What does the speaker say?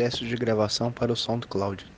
testes de gravação para o SoundCloud.